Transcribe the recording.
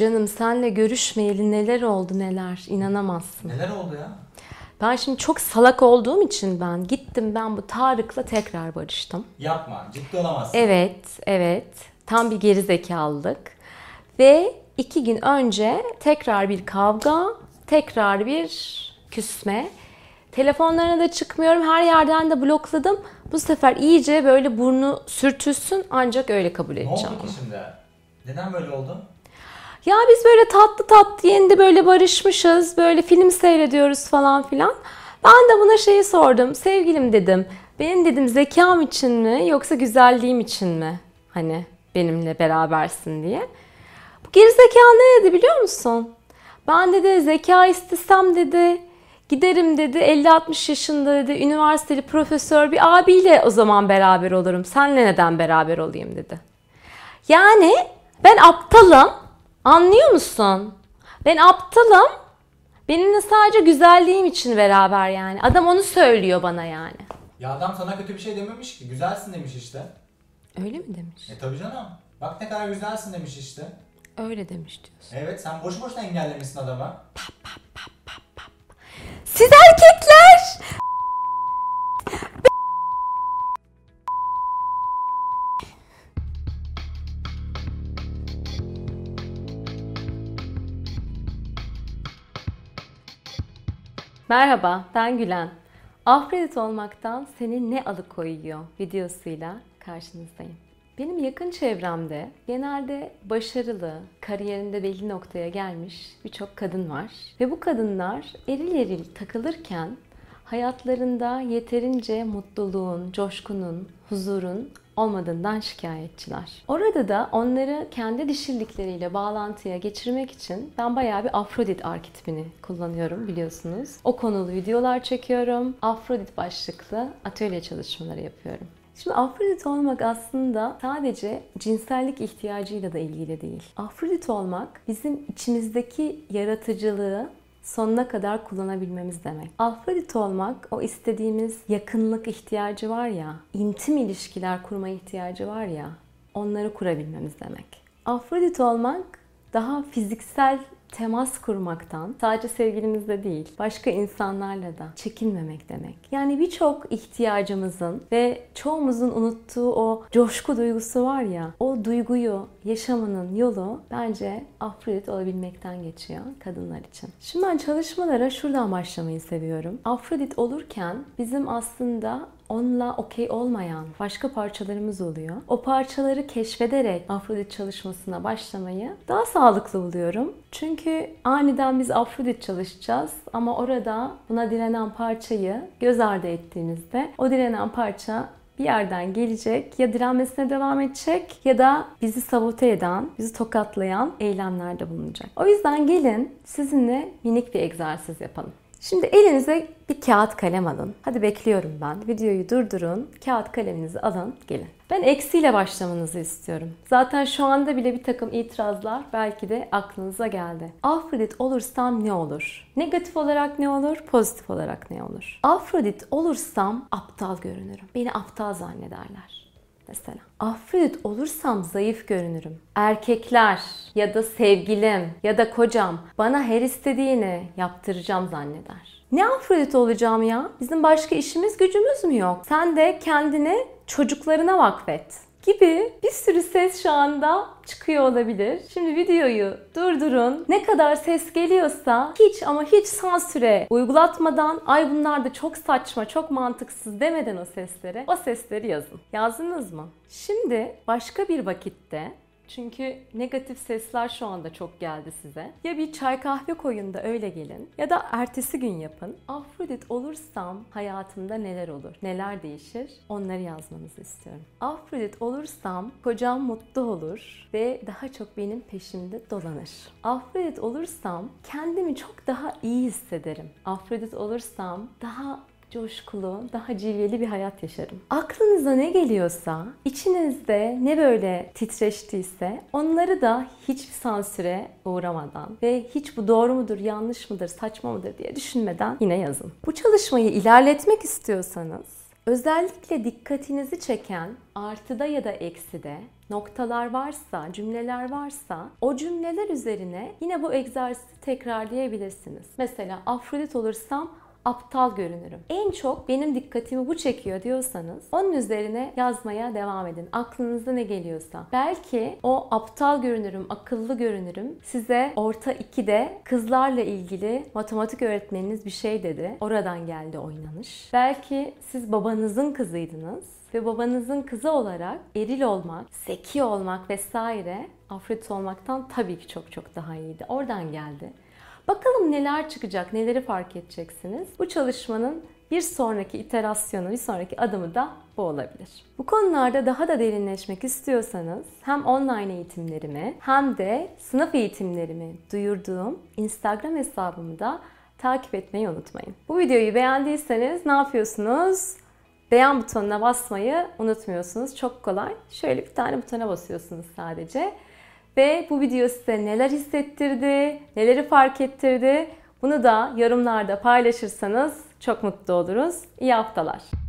Canım senle görüşmeyeli neler oldu neler inanamazsın. Neler oldu ya? Ben şimdi çok salak olduğum için ben gittim ben bu Tarık'la tekrar barıştım. Yapma. Ciddi olamazsın. Evet, evet. Tam bir gerizekalılık. Ve iki gün önce tekrar bir kavga, tekrar bir küsme. Telefonlarına da çıkmıyorum. Her yerden de blokladım. Bu sefer iyice böyle burnu sürtülsün ancak öyle kabul Ne edeceğim. oldu ki şimdi? Neden böyle oldu? Ya biz böyle tatlı tatlı yeni böyle barışmışız. Böyle film seyrediyoruz falan filan. Ben de buna şeyi sordum. Sevgilim dedim. Benim dedim zekam için mi yoksa güzelliğim için mi? Hani benimle berabersin diye. Bu gerizekalı ne dedi biliyor musun? Ben dedi zeka istesem dedi. Giderim dedi 50-60 yaşında dedi üniversiteli profesör bir abiyle o zaman beraber olurum. Senle neden beraber olayım dedi. Yani ben aptalım. Anlıyor musun? Ben aptalım. Benimle sadece güzelliğim için beraber yani. Adam onu söylüyor bana yani. Ya adam sana kötü bir şey dememiş ki. Güzelsin demiş işte. Öyle mi demiş? E tabii canım. Bak ne kadar güzelsin demiş işte. Öyle demiş diyorsun. Evet sen boş boşuna engellemişsin adama. Siz erkekler! Merhaba, ben Gülen. Afrodit olmaktan seni ne alıkoyuyor videosuyla karşınızdayım. Benim yakın çevremde genelde başarılı, kariyerinde belli noktaya gelmiş birçok kadın var. Ve bu kadınlar eril eril takılırken hayatlarında yeterince mutluluğun, coşkunun, huzurun olmadığından şikayetçiler. Orada da onları kendi dişillikleriyle bağlantıya geçirmek için ben bayağı bir Afrodit arketipini kullanıyorum biliyorsunuz. O konulu videolar çekiyorum. Afrodit başlıklı atölye çalışmaları yapıyorum. Şimdi Afrodit olmak aslında sadece cinsellik ihtiyacıyla da ilgili değil. Afrodit olmak bizim içimizdeki yaratıcılığı sonuna kadar kullanabilmemiz demek. Afrodit olmak o istediğimiz yakınlık ihtiyacı var ya, intim ilişkiler kurma ihtiyacı var ya, onları kurabilmemiz demek. Afrodit olmak daha fiziksel temas kurmaktan sadece sevgilimizle değil başka insanlarla da çekinmemek demek. Yani birçok ihtiyacımızın ve çoğumuzun unuttuğu o coşku duygusu var ya o duyguyu yaşamanın yolu bence Afrodit olabilmekten geçiyor kadınlar için. Şimdi ben çalışmalara şuradan başlamayı seviyorum. Afrodit olurken bizim aslında onunla okey olmayan başka parçalarımız oluyor. O parçaları keşfederek Afrodit çalışmasına başlamayı daha sağlıklı buluyorum. Çünkü aniden biz Afrodit çalışacağız ama orada buna direnen parçayı göz ardı ettiğimizde o direnen parça bir yerden gelecek ya direnmesine devam edecek ya da bizi sabote eden, bizi tokatlayan eylemlerde bulunacak. O yüzden gelin sizinle minik bir egzersiz yapalım. Şimdi elinize bir kağıt kalem alın. Hadi bekliyorum ben. Videoyu durdurun. Kağıt kaleminizi alın. Gelin. Ben eksiyle başlamanızı istiyorum. Zaten şu anda bile bir takım itirazlar belki de aklınıza geldi. Afrodit olursam ne olur? Negatif olarak ne olur? Pozitif olarak ne olur? Afrodit olursam aptal görünürüm. Beni aptal zannederler mesela. Afrodit olursam zayıf görünürüm. Erkekler ya da sevgilim ya da kocam bana her istediğini yaptıracağım zanneder. Ne Afrodit olacağım ya? Bizim başka işimiz gücümüz mü yok? Sen de kendini çocuklarına vakfet gibi bir sürü ses şu anda çıkıyor olabilir. Şimdi videoyu durdurun. Ne kadar ses geliyorsa hiç ama hiç sansüre uygulatmadan ay bunlar da çok saçma, çok mantıksız demeden o seslere o sesleri yazın. Yazdınız mı? Şimdi başka bir vakitte çünkü negatif sesler şu anda çok geldi size. Ya bir çay kahve koyun da öyle gelin ya da ertesi gün yapın. Afrodit olursam hayatımda neler olur? Neler değişir? Onları yazmanızı istiyorum. Afrodit olursam kocam mutlu olur ve daha çok benim peşimde dolanır. Afrodit olursam kendimi çok daha iyi hissederim. Afrodit olursam daha coşkulu, daha cilveli bir hayat yaşarım. Aklınıza ne geliyorsa, içinizde ne böyle titreştiyse onları da hiçbir sansüre uğramadan ve hiç bu doğru mudur, yanlış mıdır, saçma mıdır diye düşünmeden yine yazın. Bu çalışmayı ilerletmek istiyorsanız Özellikle dikkatinizi çeken artıda ya da ekside noktalar varsa, cümleler varsa o cümleler üzerine yine bu egzersizi tekrarlayabilirsiniz. Mesela Afrodit olursam aptal görünürüm. En çok benim dikkatimi bu çekiyor diyorsanız onun üzerine yazmaya devam edin. Aklınıza ne geliyorsa. Belki o aptal görünürüm, akıllı görünürüm size orta 2'de kızlarla ilgili matematik öğretmeniniz bir şey dedi. Oradan geldi o inanış. Belki siz babanızın kızıydınız ve babanızın kızı olarak eril olmak, zeki olmak vesaire Afrodit olmaktan tabii ki çok çok daha iyiydi. Oradan geldi. Bakalım neler çıkacak, neleri fark edeceksiniz. Bu çalışmanın bir sonraki iterasyonu, bir sonraki adımı da bu olabilir. Bu konularda daha da derinleşmek istiyorsanız hem online eğitimlerimi hem de sınıf eğitimlerimi duyurduğum Instagram hesabımı da takip etmeyi unutmayın. Bu videoyu beğendiyseniz ne yapıyorsunuz? Beğen butonuna basmayı unutmuyorsunuz. Çok kolay. Şöyle bir tane butona basıyorsunuz sadece. Ve bu video size neler hissettirdi, neleri fark ettirdi bunu da yorumlarda paylaşırsanız çok mutlu oluruz. İyi haftalar.